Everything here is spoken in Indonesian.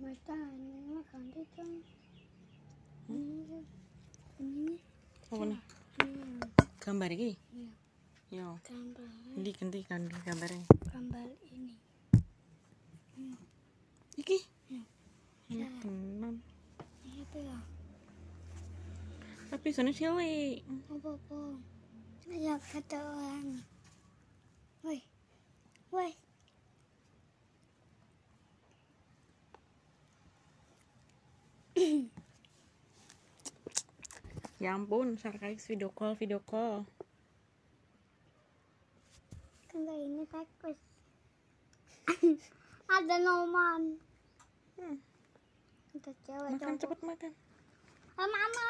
ini ini ini Apa nih? ini Gambar iki? Iya. Yo. gambar Ndi ganti ganti gambarnya. gambar ini Iki. Hmm. Ini tenan. ini apa ya Tapi sana cilik. apa apa ya kata orang woi woi Ya ampun, sarkais video call, video call. kayak ini tekus ada noman Hmm. cewek Makan cowok cepet makan. Ah, mama